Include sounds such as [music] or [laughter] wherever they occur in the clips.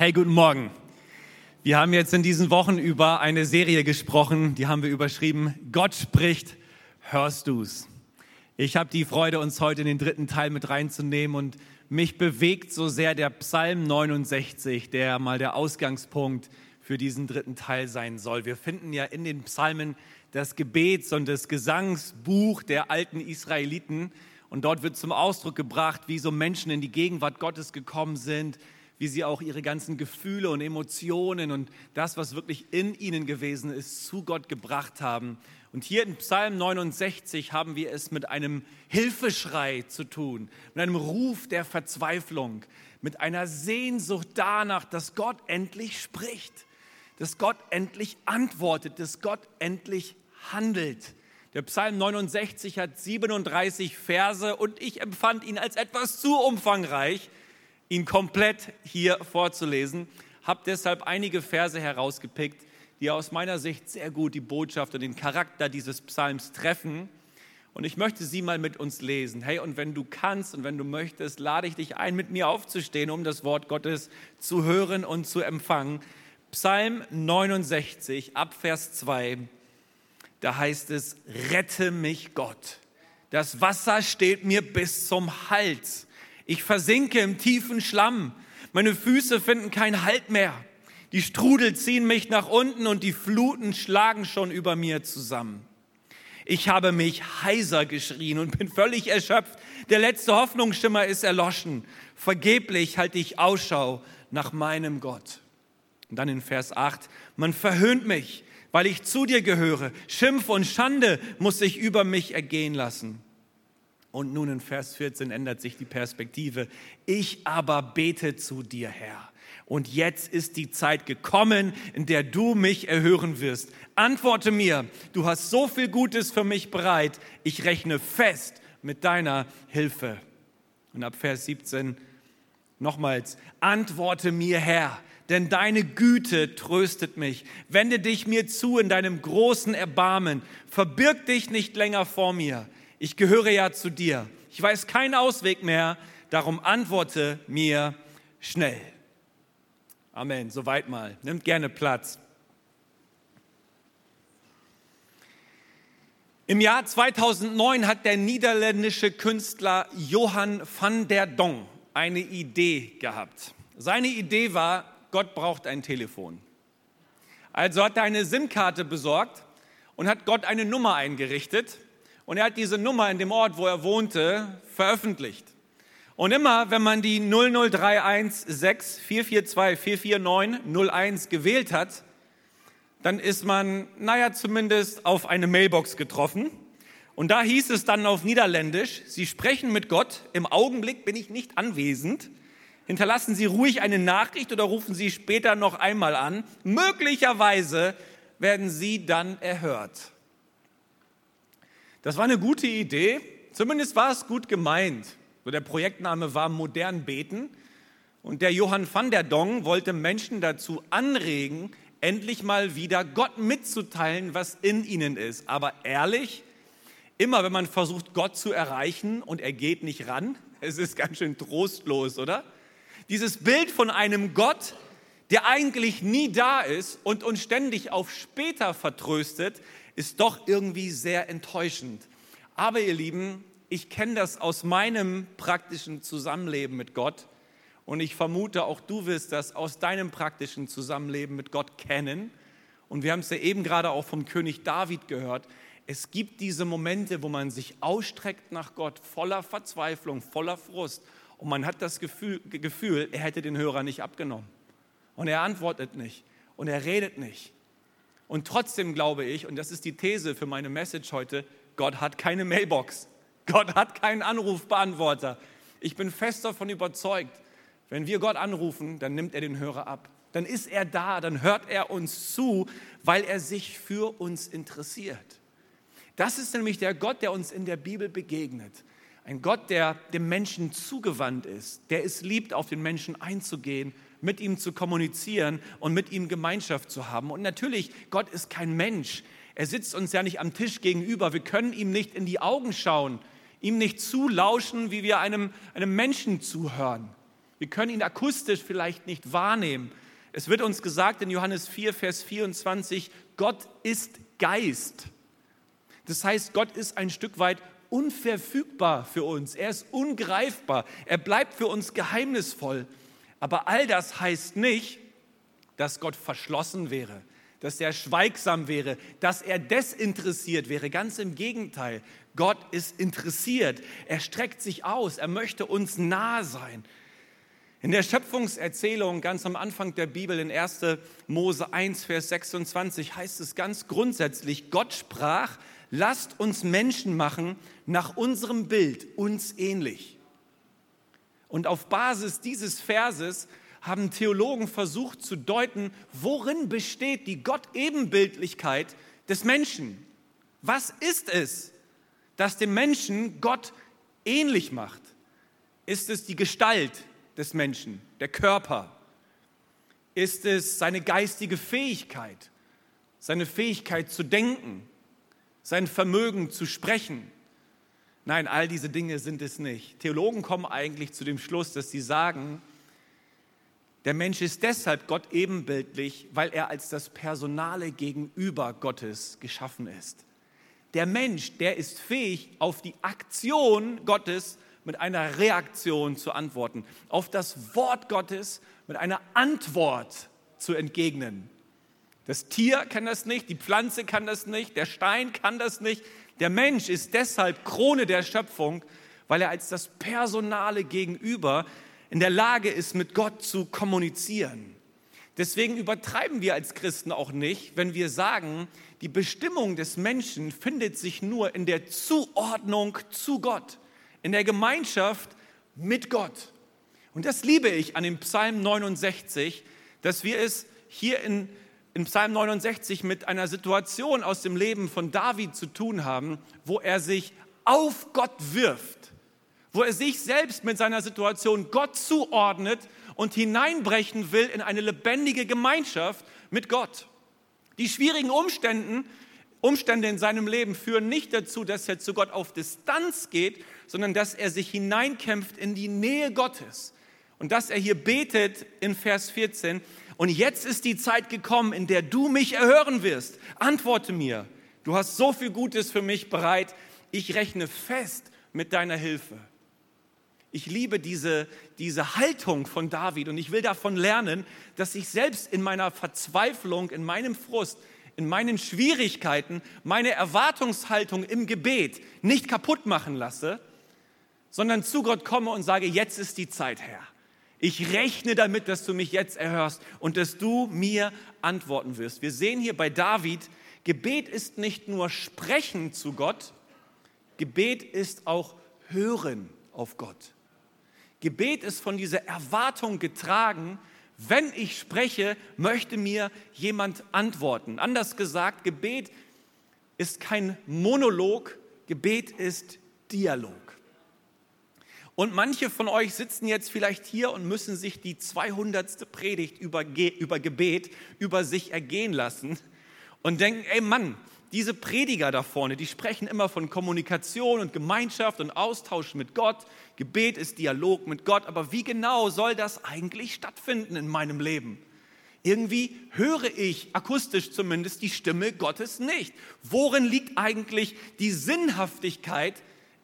Hey, guten Morgen. Wir haben jetzt in diesen Wochen über eine Serie gesprochen, die haben wir überschrieben, Gott spricht, hörst du's? Ich habe die Freude, uns heute in den dritten Teil mit reinzunehmen und mich bewegt so sehr der Psalm 69, der mal der Ausgangspunkt für diesen dritten Teil sein soll. Wir finden ja in den Psalmen das Gebets- und das Gesangsbuch der alten Israeliten und dort wird zum Ausdruck gebracht, wie so Menschen in die Gegenwart Gottes gekommen sind, wie sie auch ihre ganzen Gefühle und Emotionen und das, was wirklich in ihnen gewesen ist, zu Gott gebracht haben. Und hier in Psalm 69 haben wir es mit einem Hilfeschrei zu tun, mit einem Ruf der Verzweiflung, mit einer Sehnsucht danach, dass Gott endlich spricht, dass Gott endlich antwortet, dass Gott endlich handelt. Der Psalm 69 hat 37 Verse und ich empfand ihn als etwas zu umfangreich, ihn komplett hier vorzulesen. Habe deshalb einige Verse herausgepickt, die aus meiner Sicht sehr gut die Botschaft und den Charakter dieses Psalms treffen. Und ich möchte sie mal mit uns lesen. Hey, und wenn du kannst und wenn du möchtest, lade ich dich ein, mit mir aufzustehen, um das Wort Gottes zu hören und zu empfangen. Psalm 69, Abvers 2, da heißt es, rette mich Gott. Das Wasser steht mir bis zum Hals. Ich versinke im tiefen Schlamm. Meine Füße finden keinen Halt mehr. Die Strudel ziehen mich nach unten und die Fluten schlagen schon über mir zusammen. Ich habe mich heiser geschrien und bin völlig erschöpft. Der letzte Hoffnungsschimmer ist erloschen. Vergeblich halte ich Ausschau nach meinem Gott. Und dann in Vers 8, man verhöhnt mich, weil ich zu dir gehöre. Schimpf und Schande muss sich über mich ergehen lassen. Und nun in Vers 14 ändert sich die Perspektive. Ich aber bete zu dir, Herr. Und jetzt ist die Zeit gekommen, in der du mich erhören wirst. Antworte mir, du hast so viel Gutes für mich bereit. Ich rechne fest mit deiner Hilfe. Und ab Vers 17 nochmals, antworte mir, Herr, denn deine Güte tröstet mich. Wende dich mir zu in deinem großen Erbarmen. Verbirg dich nicht länger vor mir ich gehöre ja zu dir. Ich weiß keinen Ausweg mehr, darum antworte mir schnell. Amen. Soweit mal. Nimmt gerne Platz. Im Jahr 2009 hat der niederländische Künstler Johann van der Dong eine Idee gehabt. Seine Idee war, Gott braucht ein Telefon. Also hat er eine SIM-Karte besorgt und hat Gott eine Nummer eingerichtet und er hat diese Nummer in dem Ort, wo er wohnte, veröffentlicht. Und immer, wenn man die 0031644244901 gewählt hat, dann ist man, naja, zumindest auf eine Mailbox getroffen. Und da hieß es dann auf Niederländisch, Sie sprechen mit Gott, im Augenblick bin ich nicht anwesend. Hinterlassen Sie ruhig eine Nachricht oder rufen Sie später noch einmal an. Möglicherweise werden Sie dann erhört. Das war eine gute Idee, zumindest war es gut gemeint. So der Projektname war Modern Beten. Und der Johann van der Dong wollte Menschen dazu anregen, endlich mal wieder Gott mitzuteilen, was in ihnen ist. Aber ehrlich, immer wenn man versucht, Gott zu erreichen und er geht nicht ran, [laughs] es ist ganz schön trostlos, oder? Dieses Bild von einem Gott, der eigentlich nie da ist und uns ständig auf später vertröstet, ist doch irgendwie sehr enttäuschend. Aber ihr Lieben, ich kenne das aus meinem praktischen Zusammenleben mit Gott und ich vermute, auch du wirst das aus deinem praktischen Zusammenleben mit Gott kennen. Und wir haben es ja eben gerade auch vom König David gehört. Es gibt diese Momente, wo man sich ausstreckt nach Gott, voller Verzweiflung, voller Frust. Und man hat das Gefühl, Gefühl, er hätte den Hörer nicht abgenommen. Und er antwortet nicht. Und er redet nicht. Und trotzdem glaube ich, und das ist die These für meine Message heute, Gott hat keine Mailbox. Gott hat keinen Anrufbeantworter. Ich bin fest davon überzeugt, wenn wir Gott anrufen, dann nimmt er den Hörer ab. Dann ist er da, dann hört er uns zu, weil er sich für uns interessiert. Das ist nämlich der Gott, der uns in der Bibel begegnet. Ein Gott, der dem Menschen zugewandt ist, der es liebt, auf den Menschen einzugehen mit ihm zu kommunizieren und mit ihm Gemeinschaft zu haben. Und natürlich, Gott ist kein Mensch. Er sitzt uns ja nicht am Tisch gegenüber. Wir können ihm nicht in die Augen schauen, ihm nicht zulauschen, wie wir einem, einem Menschen zuhören. Wir können ihn akustisch vielleicht nicht wahrnehmen. Es wird uns gesagt in Johannes 4, Vers 24, Gott ist Geist. Das heißt, Gott ist ein Stück weit unverfügbar für uns. Er ist ungreifbar. Er bleibt für uns geheimnisvoll. Aber all das heißt nicht, dass Gott verschlossen wäre, dass er schweigsam wäre, dass er desinteressiert wäre. Ganz im Gegenteil. Gott ist interessiert. Er streckt sich aus. Er möchte uns nahe sein. In der Schöpfungserzählung ganz am Anfang der Bibel in 1. Mose 1, Vers 26 heißt es ganz grundsätzlich, Gott sprach, lasst uns Menschen machen nach unserem Bild, uns ähnlich. Und auf Basis dieses Verses haben Theologen versucht zu deuten, worin besteht die Gott-Ebenbildlichkeit des Menschen. Was ist es, das dem Menschen Gott ähnlich macht? Ist es die Gestalt, des Menschen, der Körper? Ist es seine geistige Fähigkeit, seine Fähigkeit zu denken, sein Vermögen zu sprechen? Nein, all diese Dinge sind es nicht. Theologen kommen eigentlich zu dem Schluss, dass sie sagen, der Mensch ist deshalb Gott ebenbildlich, weil er als das personale Gegenüber Gottes geschaffen ist. Der Mensch, der ist fähig, auf die Aktion Gottes mit einer Reaktion zu antworten, auf das Wort Gottes mit einer Antwort zu entgegnen. Das Tier kann das nicht, die Pflanze kann das nicht, der Stein kann das nicht. Der Mensch ist deshalb Krone der Schöpfung, weil er als das personale Gegenüber in der Lage ist, mit Gott zu kommunizieren. Deswegen übertreiben wir als Christen auch nicht, wenn wir sagen, die Bestimmung des Menschen findet sich nur in der Zuordnung zu Gott in der Gemeinschaft mit Gott. Und das liebe ich an dem Psalm 69, dass wir es hier in, in Psalm 69 mit einer Situation aus dem Leben von David zu tun haben, wo er sich auf Gott wirft, wo er sich selbst mit seiner Situation Gott zuordnet und hineinbrechen will in eine lebendige Gemeinschaft mit Gott. Die schwierigen Umständen, Umstände in seinem Leben führen nicht dazu, dass er zu Gott auf Distanz geht, sondern dass er sich hineinkämpft in die Nähe Gottes. Und dass er hier betet in Vers 14, und jetzt ist die Zeit gekommen, in der du mich erhören wirst. Antworte mir, du hast so viel Gutes für mich bereit, ich rechne fest mit deiner Hilfe. Ich liebe diese, diese Haltung von David und ich will davon lernen, dass ich selbst in meiner Verzweiflung, in meinem Frust, in meinen Schwierigkeiten meine Erwartungshaltung im Gebet nicht kaputt machen lasse, sondern zu Gott komme und sage, jetzt ist die Zeit, Herr. Ich rechne damit, dass du mich jetzt erhörst und dass du mir antworten wirst. Wir sehen hier bei David, Gebet ist nicht nur Sprechen zu Gott, Gebet ist auch Hören auf Gott. Gebet ist von dieser Erwartung getragen, wenn ich spreche, möchte mir jemand antworten. Anders gesagt, Gebet ist kein Monolog, Gebet ist Dialog. Und manche von euch sitzen jetzt vielleicht hier und müssen sich die 200. Predigt über, über Gebet über sich ergehen lassen und denken, ey Mann, diese Prediger da vorne, die sprechen immer von Kommunikation und Gemeinschaft und Austausch mit Gott. Gebet ist Dialog mit Gott, aber wie genau soll das eigentlich stattfinden in meinem Leben? Irgendwie höre ich, akustisch zumindest, die Stimme Gottes nicht. Worin liegt eigentlich die Sinnhaftigkeit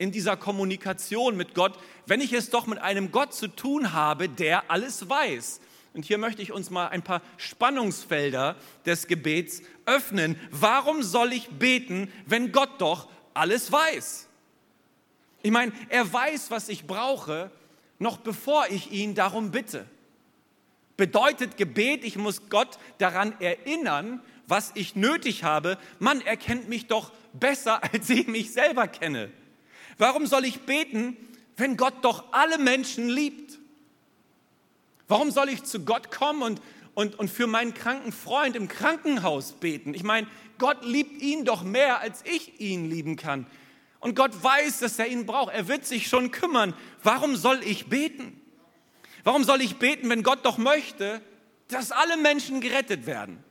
in dieser Kommunikation mit Gott, wenn ich es doch mit einem Gott zu tun habe, der alles weiß. Und hier möchte ich uns mal ein paar Spannungsfelder des Gebets öffnen. Warum soll ich beten, wenn Gott doch alles weiß? Ich meine, er weiß, was ich brauche, noch bevor ich ihn darum bitte. Bedeutet Gebet, ich muss Gott daran erinnern, was ich nötig habe. Mann, er kennt mich doch besser, [laughs] als ich mich selber kenne. Warum soll ich beten, wenn Gott doch alle Menschen liebt? Warum soll ich zu Gott kommen und, und, und für meinen kranken Freund im Krankenhaus beten? Ich meine, Gott liebt ihn doch mehr, als ich ihn lieben kann. Und Gott weiß, dass er ihn braucht. Er wird sich schon kümmern. Warum soll ich beten? Warum soll ich beten, wenn Gott doch möchte, dass alle Menschen gerettet werden?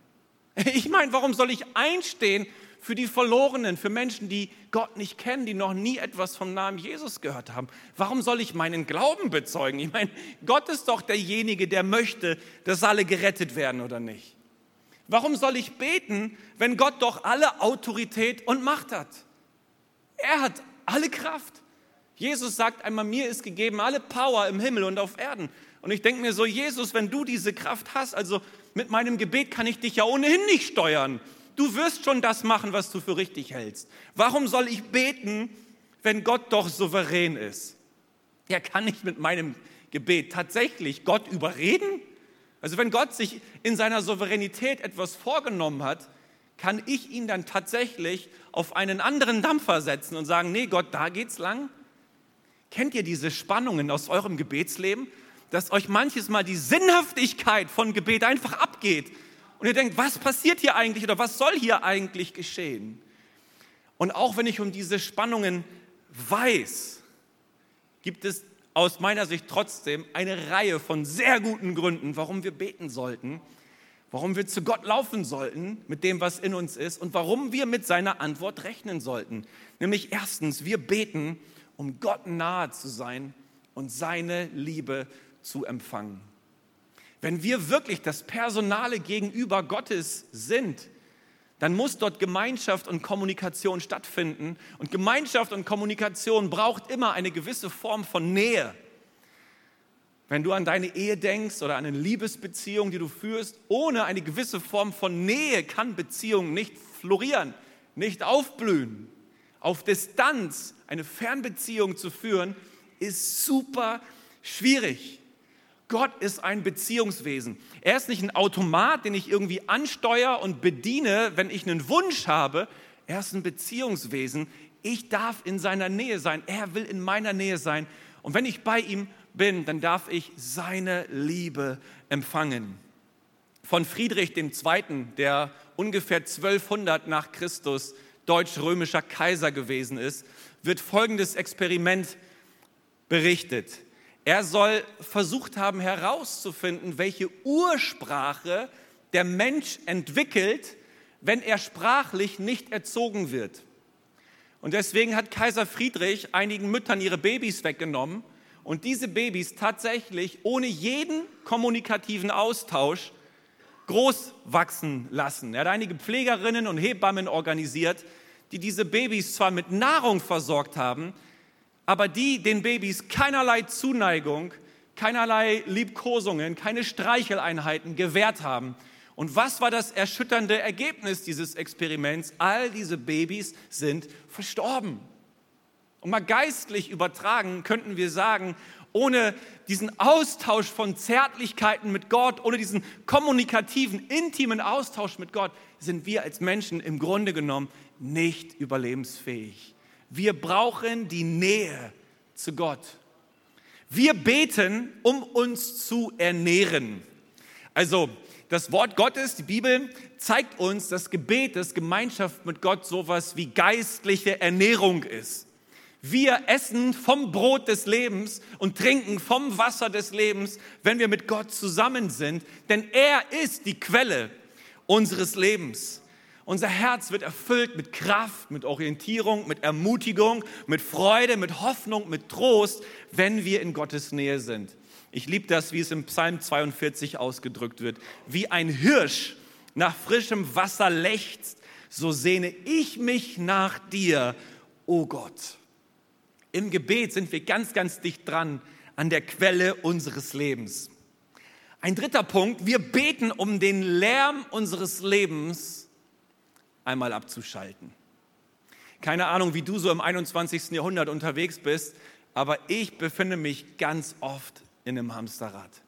Ich meine, warum soll ich einstehen für die Verlorenen, für Menschen, die Gott nicht kennen, die noch nie etwas vom Namen Jesus gehört haben. Warum soll ich meinen Glauben bezeugen? Ich meine, Gott ist doch derjenige, der möchte, dass alle gerettet werden oder nicht. Warum soll ich beten, wenn Gott doch alle Autorität und Macht hat? Er hat alle Kraft. Jesus sagt einmal, mir ist gegeben alle Power im Himmel und auf Erden. Und ich denke mir so, Jesus, wenn du diese Kraft hast, also mit meinem Gebet kann ich dich ja ohnehin nicht steuern. Du wirst schon das machen, was du für richtig hältst. Warum soll ich beten, wenn Gott doch souverän ist? Ja, kann ich mit meinem Gebet tatsächlich Gott überreden? Also wenn Gott sich in seiner Souveränität etwas vorgenommen hat, kann ich ihn dann tatsächlich auf einen anderen Dampfer setzen und sagen, nee Gott, da geht's lang? Kennt ihr diese Spannungen aus eurem Gebetsleben, dass euch manches Mal die Sinnhaftigkeit von Gebet einfach abgeht und ihr denkt, was passiert hier eigentlich oder was soll hier eigentlich geschehen? Und auch wenn ich um diese Spannungen weiß, gibt es aus meiner Sicht trotzdem eine Reihe von sehr guten Gründen, warum wir beten sollten, warum wir zu Gott laufen sollten mit dem, was in uns ist und warum wir mit seiner Antwort rechnen sollten. Nämlich erstens, wir beten, um Gott nahe zu sein und seine Liebe zu empfangen. Wenn wir wirklich das personale Gegenüber Gottes sind, dann muss dort Gemeinschaft und Kommunikation stattfinden. Und Gemeinschaft und Kommunikation braucht immer eine gewisse Form von Nähe. Wenn du an deine Ehe denkst oder an eine Liebesbeziehung, die du führst, ohne eine gewisse Form von Nähe kann Beziehung nicht florieren, nicht aufblühen. Auf Distanz eine Fernbeziehung zu führen, ist super schwierig. Gott ist ein Beziehungswesen. Er ist nicht ein Automat, den ich irgendwie ansteuere und bediene, wenn ich einen Wunsch habe. Er ist ein Beziehungswesen. Ich darf in seiner Nähe sein. Er will in meiner Nähe sein. Und wenn ich bei ihm bin, dann darf ich seine Liebe empfangen. Von Friedrich II., der ungefähr 1200 nach Christus deutsch-römischer Kaiser gewesen ist, wird folgendes Experiment berichtet. Er soll versucht haben herauszufinden, welche Ursprache der Mensch entwickelt, wenn er sprachlich nicht erzogen wird. Und deswegen hat Kaiser Friedrich einigen Müttern ihre Babys weggenommen und diese Babys tatsächlich ohne jeden kommunikativen Austausch groß wachsen lassen. Er hat einige Pflegerinnen und Hebammen organisiert, die diese Babys zwar mit Nahrung versorgt haben, aber die den Babys keinerlei Zuneigung, keinerlei Liebkosungen, keine Streicheleinheiten gewährt haben. Und was war das erschütternde Ergebnis dieses Experiments? All diese Babys sind verstorben. Und mal geistlich übertragen könnten wir sagen, ohne diesen Austausch von Zärtlichkeiten mit Gott, ohne diesen kommunikativen, intimen Austausch mit Gott, sind wir als Menschen im Grunde genommen nicht überlebensfähig. Wir brauchen die Nähe zu Gott. Wir beten, um uns zu ernähren. Also das Wort Gottes, die Bibel, zeigt uns, dass Gebet, dass Gemeinschaft mit Gott sowas wie geistliche Ernährung ist. Wir essen vom Brot des Lebens und trinken vom Wasser des Lebens, wenn wir mit Gott zusammen sind, denn er ist die Quelle unseres Lebens. Unser Herz wird erfüllt mit Kraft, mit Orientierung, mit Ermutigung, mit Freude, mit Hoffnung, mit Trost, wenn wir in Gottes Nähe sind. Ich liebe das, wie es im Psalm 42 ausgedrückt wird. Wie ein Hirsch nach frischem Wasser lechzt, so sehne ich mich nach dir, o oh Gott. Im Gebet sind wir ganz, ganz dicht dran an der Quelle unseres Lebens. Ein dritter Punkt, wir beten um den Lärm unseres Lebens einmal abzuschalten. Keine Ahnung, wie du so im 21. Jahrhundert unterwegs bist, aber ich befinde mich ganz oft in einem Hamsterrad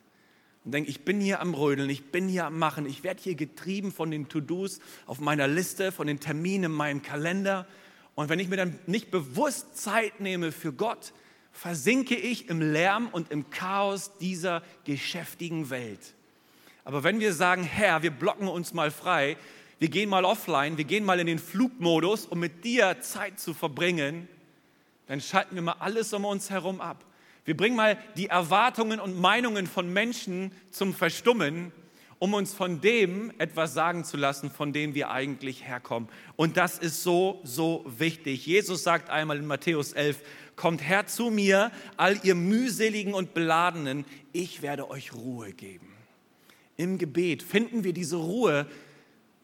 und denke, ich bin hier am Rödeln, ich bin hier am Machen, ich werde hier getrieben von den To-Dos auf meiner Liste, von den Terminen in meinem Kalender. Und wenn ich mir dann nicht bewusst Zeit nehme für Gott, versinke ich im Lärm und im Chaos dieser geschäftigen Welt. Aber wenn wir sagen, Herr, wir blocken uns mal frei, wir gehen mal offline, wir gehen mal in den Flugmodus, um mit dir Zeit zu verbringen, dann schalten wir mal alles um uns herum ab. Wir bringen mal die Erwartungen und Meinungen von Menschen zum Verstummen um uns von dem etwas sagen zu lassen, von dem wir eigentlich herkommen. Und das ist so, so wichtig. Jesus sagt einmal in Matthäus 11, kommt her zu mir, all ihr mühseligen und beladenen, ich werde euch Ruhe geben. Im Gebet finden wir diese Ruhe,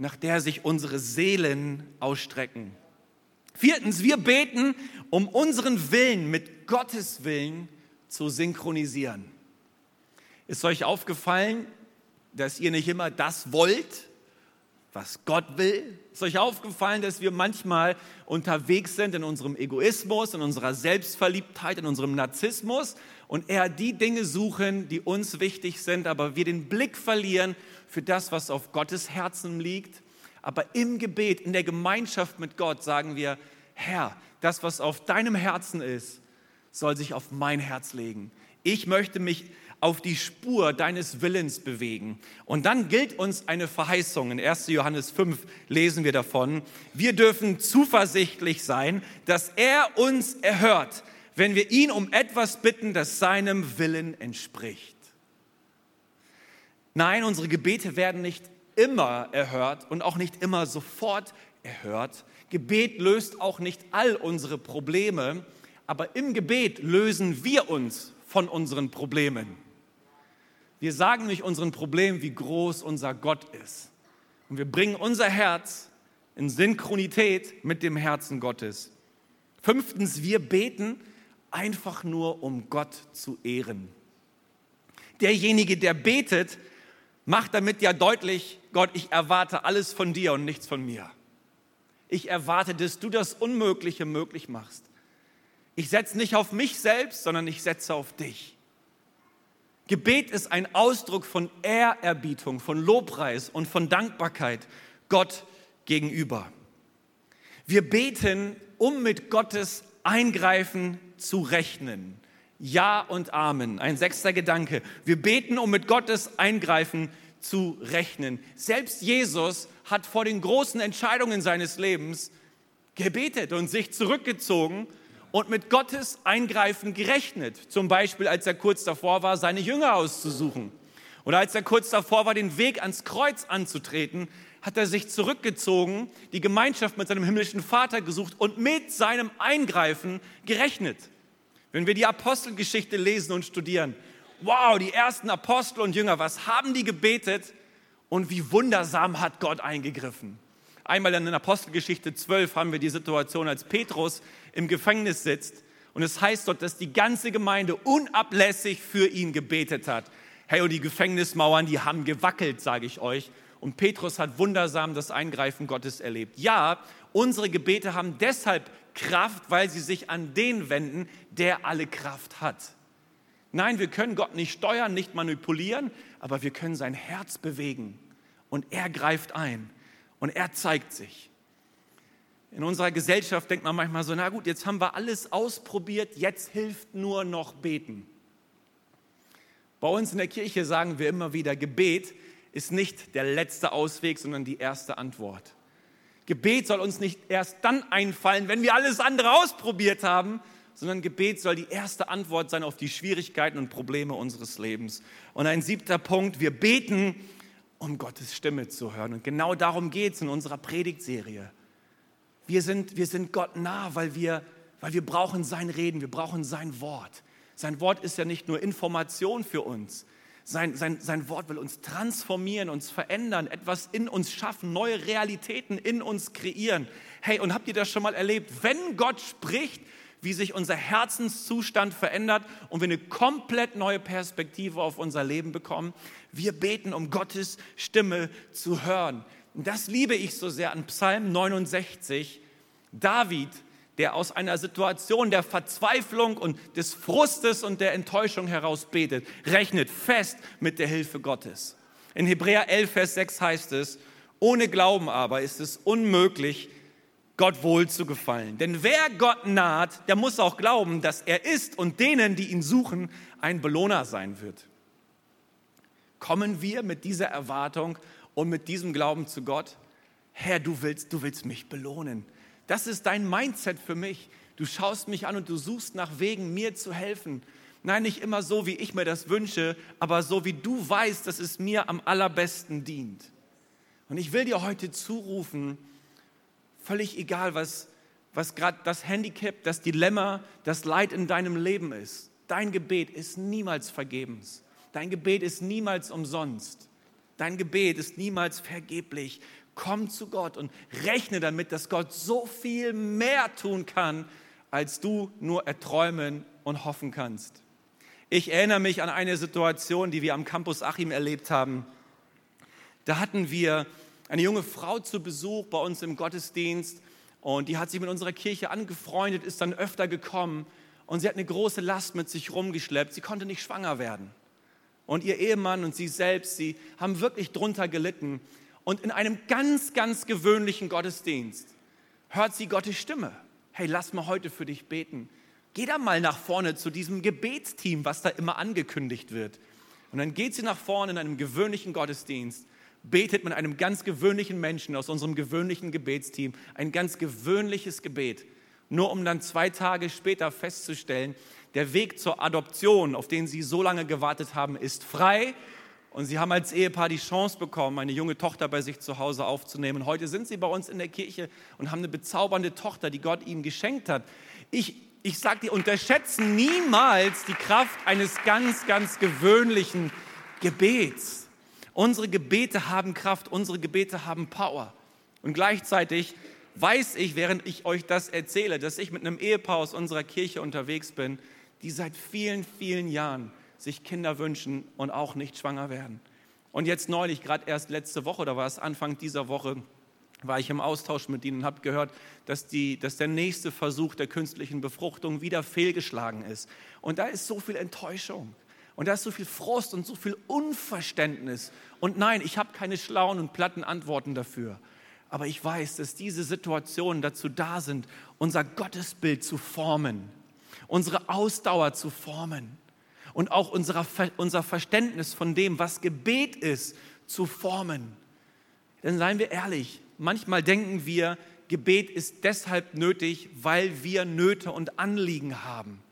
nach der sich unsere Seelen ausstrecken. Viertens, wir beten, um unseren Willen mit Gottes Willen zu synchronisieren. Ist euch aufgefallen, dass ihr nicht immer das wollt, was Gott will? Ist euch aufgefallen, dass wir manchmal unterwegs sind in unserem Egoismus, in unserer Selbstverliebtheit, in unserem Narzissmus und eher die Dinge suchen, die uns wichtig sind, aber wir den Blick verlieren für das, was auf Gottes Herzen liegt? Aber im Gebet, in der Gemeinschaft mit Gott sagen wir, Herr, das, was auf deinem Herzen ist, soll sich auf mein Herz legen. Ich möchte mich auf die Spur deines Willens bewegen. Und dann gilt uns eine Verheißung. In 1. Johannes 5 lesen wir davon. Wir dürfen zuversichtlich sein, dass er uns erhört, wenn wir ihn um etwas bitten, das seinem Willen entspricht. Nein, unsere Gebete werden nicht immer erhört und auch nicht immer sofort erhört. Gebet löst auch nicht all unsere Probleme, aber im Gebet lösen wir uns von unseren Problemen. Wir sagen nicht unseren Problemen, wie groß unser Gott ist. Und wir bringen unser Herz in Synchronität mit dem Herzen Gottes. Fünftens, wir beten einfach nur, um Gott zu ehren. Derjenige, der betet, macht damit ja deutlich, Gott, ich erwarte alles von dir und nichts von mir. Ich erwarte, dass du das Unmögliche möglich machst. Ich setze nicht auf mich selbst, sondern ich setze auf dich. Gebet ist ein Ausdruck von Ehrerbietung, von Lobpreis und von Dankbarkeit Gott gegenüber. Wir beten, um mit Gottes Eingreifen zu rechnen. Ja und Amen. Ein sechster Gedanke. Wir beten, um mit Gottes Eingreifen zu rechnen. Selbst Jesus hat vor den großen Entscheidungen seines Lebens gebetet und sich zurückgezogen und mit Gottes Eingreifen gerechnet. Zum Beispiel, als er kurz davor war, seine Jünger auszusuchen. Oder als er kurz davor war, den Weg ans Kreuz anzutreten, hat er sich zurückgezogen, die Gemeinschaft mit seinem himmlischen Vater gesucht und mit seinem Eingreifen gerechnet. Wenn wir die Apostelgeschichte lesen und studieren, wow, die ersten Apostel und Jünger, was haben die gebetet und wie wundersam hat Gott eingegriffen. Einmal in der Apostelgeschichte 12 haben wir die Situation, als Petrus im Gefängnis sitzt. Und es heißt dort, dass die ganze Gemeinde unablässig für ihn gebetet hat. Hey, und die Gefängnismauern, die haben gewackelt, sage ich euch. Und Petrus hat wundersam das Eingreifen Gottes erlebt. Ja, unsere Gebete haben deshalb Kraft, weil sie sich an den wenden, der alle Kraft hat. Nein, wir können Gott nicht steuern, nicht manipulieren, aber wir können sein Herz bewegen. Und er greift ein und er zeigt sich. In unserer Gesellschaft denkt man manchmal so, na gut, jetzt haben wir alles ausprobiert, jetzt hilft nur noch beten. Bei uns in der Kirche sagen wir immer wieder, Gebet ist nicht der letzte Ausweg, sondern die erste Antwort. Gebet soll uns nicht erst dann einfallen, wenn wir alles andere ausprobiert haben, sondern Gebet soll die erste Antwort sein auf die Schwierigkeiten und Probleme unseres Lebens. Und ein siebter Punkt, wir beten, um Gottes Stimme zu hören. Und genau darum geht es in unserer Predigtserie. Wir sind, wir sind Gott nah, weil wir, weil wir brauchen sein Reden, wir brauchen sein Wort. Sein Wort ist ja nicht nur Information für uns. Sein, sein, sein Wort will uns transformieren, uns verändern, etwas in uns schaffen, neue Realitäten in uns kreieren. Hey, und habt ihr das schon mal erlebt? Wenn Gott spricht, wie sich unser Herzenszustand verändert und wir eine komplett neue Perspektive auf unser Leben bekommen. Wir beten, um Gottes Stimme zu hören. Und das liebe ich so sehr an Psalm 69. David, der aus einer Situation der Verzweiflung und des Frustes und der Enttäuschung heraus betet, rechnet fest mit der Hilfe Gottes. In Hebräer 11, Vers 6 heißt es, ohne Glauben aber ist es unmöglich, Gott wohl zu gefallen. Denn wer Gott naht, der muss auch glauben, dass er ist und denen, die ihn suchen, ein Belohner sein wird. Kommen wir mit dieser Erwartung und mit diesem Glauben zu Gott, Herr, du willst, du willst mich belohnen. Das ist dein Mindset für mich. Du schaust mich an und du suchst nach Wegen, mir zu helfen. Nein, nicht immer so, wie ich mir das wünsche, aber so, wie du weißt, dass es mir am allerbesten dient. Und ich will dir heute zurufen, völlig egal, was, was gerade das Handicap, das Dilemma, das Leid in deinem Leben ist. Dein Gebet ist niemals vergebens. Dein Gebet ist niemals umsonst. Dein Gebet ist niemals vergeblich. Komm zu Gott und rechne damit, dass Gott so viel mehr tun kann, als du nur erträumen und hoffen kannst. Ich erinnere mich an eine Situation, die wir am Campus Achim erlebt haben. Da hatten wir eine junge Frau zu Besuch bei uns im Gottesdienst und die hat sich mit unserer Kirche angefreundet, ist dann öfter gekommen und sie hat eine große Last mit sich rumgeschleppt. Sie konnte nicht schwanger werden. Und ihr Ehemann und sie selbst, sie haben wirklich drunter gelitten. Und in einem ganz, ganz gewöhnlichen Gottesdienst hört sie Gottes Stimme. Hey, lass mal heute für dich beten. Geh da mal nach vorne zu diesem Gebetsteam, was da immer angekündigt wird. Und dann geht sie nach vorne in einem gewöhnlichen Gottesdienst, betet mit einem ganz gewöhnlichen Menschen aus unserem gewöhnlichen Gebetsteam ein ganz gewöhnliches Gebet, nur um dann zwei Tage später festzustellen, der Weg zur Adoption, auf den sie so lange gewartet haben, ist frei und sie haben als Ehepaar die Chance bekommen, eine junge Tochter bei sich zu Hause aufzunehmen. Heute sind sie bei uns in der Kirche und haben eine bezaubernde Tochter, die Gott ihnen geschenkt hat. Ich, ich sage dir, unterschätzen niemals die Kraft eines ganz, ganz gewöhnlichen Gebets. Unsere Gebete haben Kraft, unsere Gebete haben Power. Und gleichzeitig weiß ich, während ich euch das erzähle, dass ich mit einem Ehepaar aus unserer Kirche unterwegs bin, die seit vielen, vielen Jahren sich Kinder wünschen und auch nicht schwanger werden. Und jetzt neulich, gerade erst letzte Woche oder war es Anfang dieser Woche, war ich im Austausch mit ihnen und habe gehört, dass, die, dass der nächste Versuch der künstlichen Befruchtung wieder fehlgeschlagen ist. Und da ist so viel Enttäuschung. Und da ist so viel Frust und so viel Unverständnis. Und nein, ich habe keine schlauen und platten Antworten dafür. Aber ich weiß, dass diese Situationen dazu da sind, unser Gottesbild zu formen, unsere Ausdauer zu formen und auch unser, unser Verständnis von dem, was Gebet ist, zu formen. Denn seien wir ehrlich, manchmal denken wir, Gebet ist deshalb nötig, weil wir Nöte und Anliegen haben.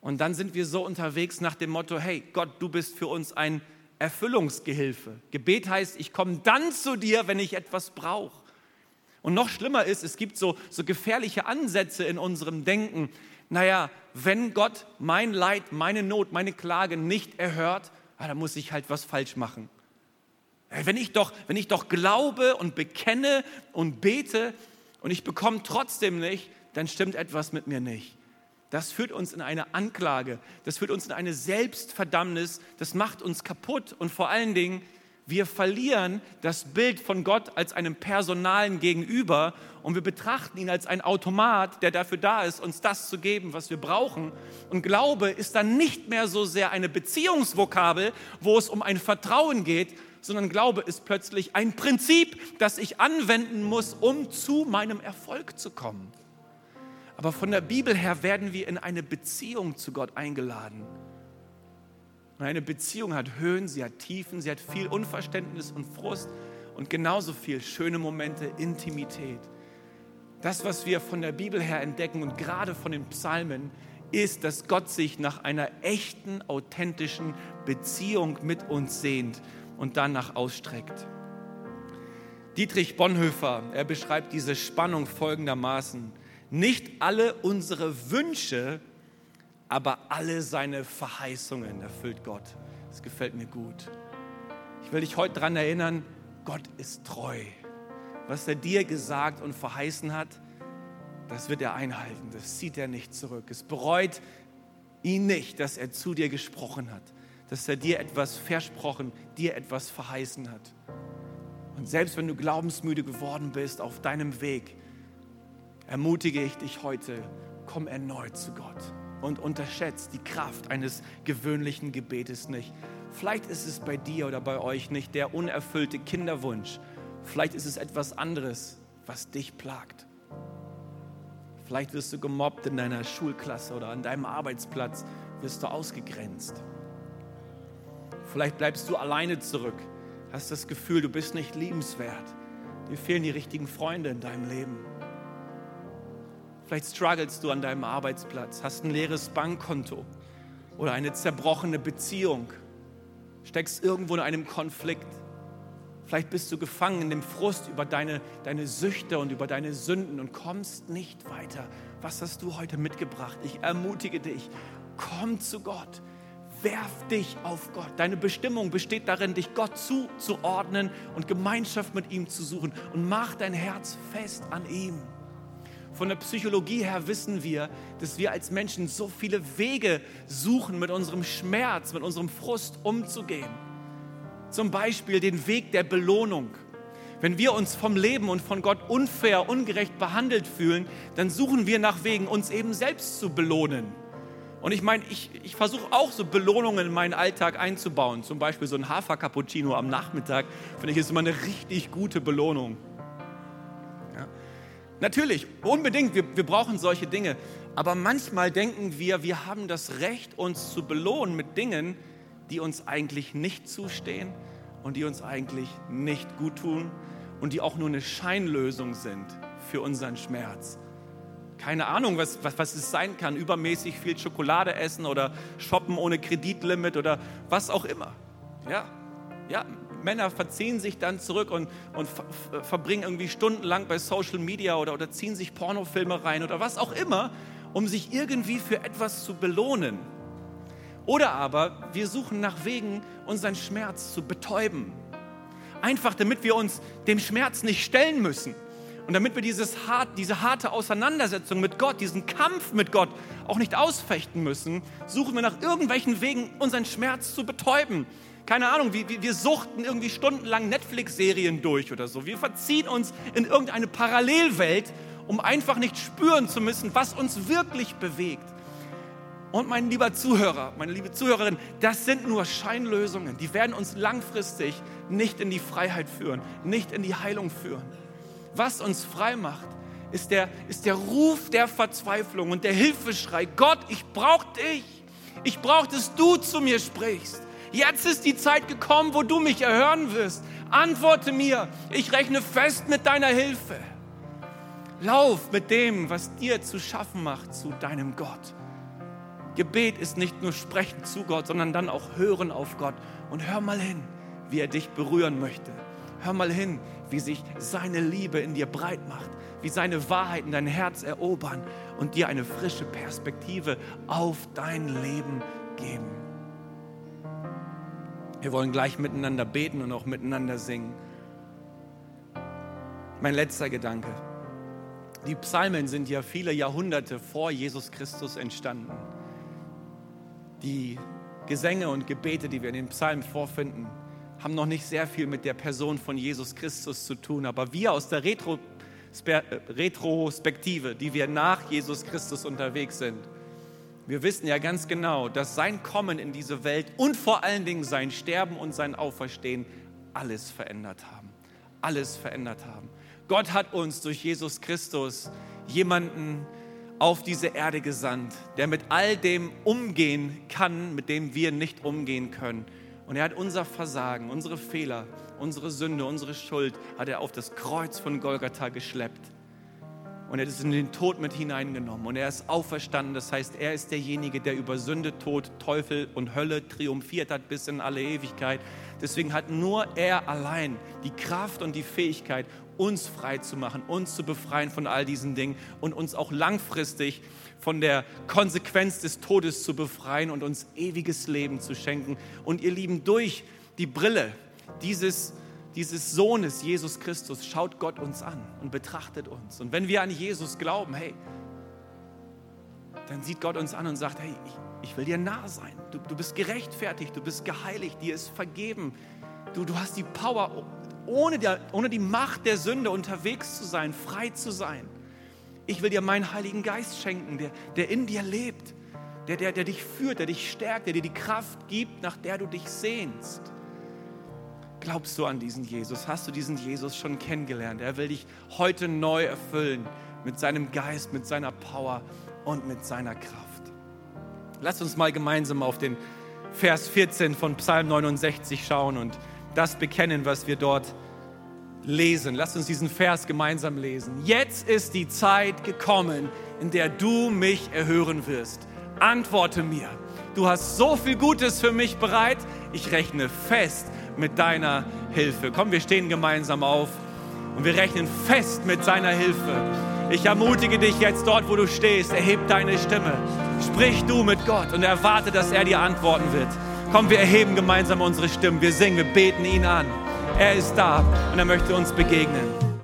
Und dann sind wir so unterwegs nach dem Motto, hey Gott, du bist für uns ein Erfüllungsgehilfe. Gebet heißt, ich komme dann zu dir, wenn ich etwas brauche. Und noch schlimmer ist, es gibt so, so gefährliche Ansätze in unserem Denken naja, wenn Gott mein Leid, meine Not, meine Klage nicht erhört, ah, dann muss ich halt was falsch machen. Wenn ich doch, wenn ich doch glaube und bekenne und bete und ich bekomme trotzdem nicht, dann stimmt etwas mit mir nicht. Das führt uns in eine Anklage, das führt uns in eine Selbstverdammnis, das macht uns kaputt und vor allen Dingen wir verlieren das Bild von Gott als einem personalen Gegenüber und wir betrachten ihn als ein Automat, der dafür da ist, uns das zu geben, was wir brauchen. Und Glaube ist dann nicht mehr so sehr eine Beziehungsvokabel, wo es um ein Vertrauen geht, sondern Glaube ist plötzlich ein Prinzip, das ich anwenden muss, um zu meinem Erfolg zu kommen. Aber von der Bibel her werden wir in eine Beziehung zu Gott eingeladen. Und eine Beziehung hat Höhen, sie hat Tiefen, sie hat viel Unverständnis und Frust und genauso viel schöne Momente, Intimität. Das, was wir von der Bibel her entdecken und gerade von den Psalmen, ist, dass Gott sich nach einer echten, authentischen Beziehung mit uns sehnt und danach ausstreckt. Dietrich Bonhoeffer, er beschreibt diese Spannung folgendermaßen. Nicht alle unsere Wünsche aber alle seine Verheißungen erfüllt Gott. Das gefällt mir gut. Ich will dich heute daran erinnern, Gott ist treu. Was er dir gesagt und verheißen hat, das wird er einhalten. Das zieht er nicht zurück. Es bereut ihn nicht, dass er zu dir gesprochen hat, dass er dir etwas versprochen, dir etwas verheißen hat. Und selbst wenn du glaubensmüde geworden bist auf deinem Weg, ermutige ich dich heute, komm erneut zu Gott und unterschätzt die Kraft eines gewöhnlichen Gebetes nicht. Vielleicht ist es bei dir oder bei euch nicht der unerfüllte Kinderwunsch. Vielleicht ist es etwas anderes, was dich plagt. Vielleicht wirst du gemobbt in deiner Schulklasse oder an deinem Arbeitsplatz, wirst du ausgegrenzt. Vielleicht bleibst du alleine zurück, hast das Gefühl, du bist nicht liebenswert. Dir fehlen die richtigen Freunde in deinem Leben. Vielleicht strugglest du an deinem Arbeitsplatz, hast ein leeres Bankkonto, oder eine zerbrochene Beziehung, steckst irgendwo in einem Konflikt. Vielleicht bist du gefangen in dem Frust über deine, deine Süchte und über deine Sünden und kommst nicht weiter. Was hast du heute mitgebracht? Ich ermutige dich, komm zu Gott. Werf dich auf Gott. Deine Bestimmung besteht darin, dich Gott zuzuordnen und Gemeinschaft mit ihm zu suchen. Und mach dein Herz fest an ihm. Von der Psychologie her wissen wir, dass wir als Menschen so viele Wege suchen, mit unserem Schmerz, mit unserem Frust umzugehen. Zum Beispiel den Weg der Belohnung. Wenn wir uns vom Leben und von Gott unfair, ungerecht behandelt fühlen, dann suchen wir nach Wegen, uns eben selbst zu belohnen. Und ich meine, ich, ich versuche auch so Belohnungen in meinen Alltag einzubauen. Zum Beispiel so ein Hafer-Cappuccino am Nachmittag, finde ich, ist immer eine richtig gute Belohnung. Natürlich, unbedingt, wir, wir brauchen solche Dinge. Aber manchmal denken wir, wir haben das Recht, uns zu belohnen mit Dingen, die uns eigentlich nicht zustehen und die uns eigentlich nicht gut tun und die auch nur eine Scheinlösung sind für unseren Schmerz keine Ahnung, was, was, was es sein kann, übermäßig viel Schokolade essen oder shoppen ohne Kreditlimit oder was auch immer. Ja, ja Männer verziehen sich dann zurück und, und verbringen irgendwie stundenlang bei Social Media oder, oder ziehen sich Pornofilme rein oder was auch immer, um sich irgendwie für etwas zu belohnen. Oder aber wir suchen nach Wegen, unseren Schmerz zu betäuben. Einfach damit wir uns dem Schmerz nicht stellen müssen. Und damit wir dieses hart, diese harte Auseinandersetzung mit Gott, diesen Kampf mit Gott auch nicht ausfechten müssen, suchen wir nach irgendwelchen Wegen, unseren Schmerz zu betäuben. Keine Ahnung, wir, wir suchten irgendwie stundenlang Netflix-Serien durch oder so. Wir verziehen uns in irgendeine Parallelwelt, um einfach nicht spüren zu müssen, was uns wirklich bewegt. Und mein lieber Zuhörer, meine liebe Zuhörerin, das sind nur Scheinlösungen. Die werden uns langfristig nicht in die Freiheit führen, nicht in die Heilung führen was uns frei macht, ist der, ist der Ruf der Verzweiflung und der Hilfeschrei. Gott, ich brauche dich. Ich brauche, dass du zu mir sprichst. Jetzt ist die Zeit gekommen, wo du mich erhören wirst. Antworte mir. Ich rechne fest mit deiner Hilfe. Lauf mit dem, was dir zu schaffen macht, zu deinem Gott. Gebet ist nicht nur Sprechen zu Gott, sondern dann auch Hören auf Gott. Und hör mal hin, wie er dich berühren möchte. Hör mal hin, wie sich seine Liebe in dir breit macht, wie seine Wahrheiten dein Herz erobern und dir eine frische Perspektive auf dein Leben geben. Wir wollen gleich miteinander beten und auch miteinander singen. Mein letzter Gedanke. Die Psalmen sind ja viele Jahrhunderte vor Jesus Christus entstanden. Die Gesänge und Gebete, die wir in den Psalmen vorfinden, haben noch nicht sehr viel mit der Person von Jesus Christus zu tun, aber wir aus der Retro, Retrospektive, die wir nach Jesus Christus unterwegs sind, wir wissen ja ganz genau, dass sein Kommen in diese Welt und vor allen Dingen sein Sterben und sein Auferstehen alles verändert haben. Alles verändert haben. Gott hat uns durch Jesus Christus jemanden auf diese Erde gesandt, der mit all dem umgehen kann, mit dem wir nicht umgehen können. Und er hat unser Versagen, unsere Fehler, unsere Sünde, unsere Schuld, hat er auf das Kreuz von Golgatha geschleppt. Und er ist in den Tod mit hineingenommen. Und er ist auferstanden. Das heißt, er ist derjenige, der über Sünde, Tod, Teufel und Hölle triumphiert hat bis in alle Ewigkeit. Deswegen hat nur er allein die Kraft und die Fähigkeit, uns frei zu machen, uns zu befreien von all diesen Dingen und uns auch langfristig von der Konsequenz des Todes zu befreien und uns ewiges Leben zu schenken. Und ihr Lieben, durch die Brille dieses, dieses Sohnes, Jesus Christus, schaut Gott uns an und betrachtet uns. Und wenn wir an Jesus glauben, hey, dann sieht Gott uns an und sagt, hey, ich, ich will dir nah sein. Du, du bist gerechtfertigt, du bist geheiligt, dir ist vergeben. Du, du hast die Power, ohne, der, ohne die Macht der Sünde unterwegs zu sein, frei zu sein. Ich will dir meinen Heiligen Geist schenken, der, der in dir lebt, der, der, der dich führt, der dich stärkt, der dir die Kraft gibt, nach der du dich sehnst. Glaubst du an diesen Jesus? Hast du diesen Jesus schon kennengelernt? Er will dich heute neu erfüllen mit seinem Geist, mit seiner Power und mit seiner Kraft. Lass uns mal gemeinsam auf den Vers 14 von Psalm 69 schauen und das bekennen, was wir dort lesen. Lass uns diesen Vers gemeinsam lesen. Jetzt ist die Zeit gekommen, in der du mich erhören wirst. Antworte mir. du hast so viel Gutes für mich bereit, ich rechne fest mit deiner Hilfe. Komm, wir stehen gemeinsam auf und wir rechnen fest mit seiner Hilfe. Ich ermutige dich jetzt dort, wo du stehst, erheb deine Stimme. Sprich du mit Gott und erwarte, dass er dir antworten wird. Komm, wir erheben gemeinsam unsere Stimmen. Wir singen, wir beten ihn an. Er ist da und er möchte uns begegnen.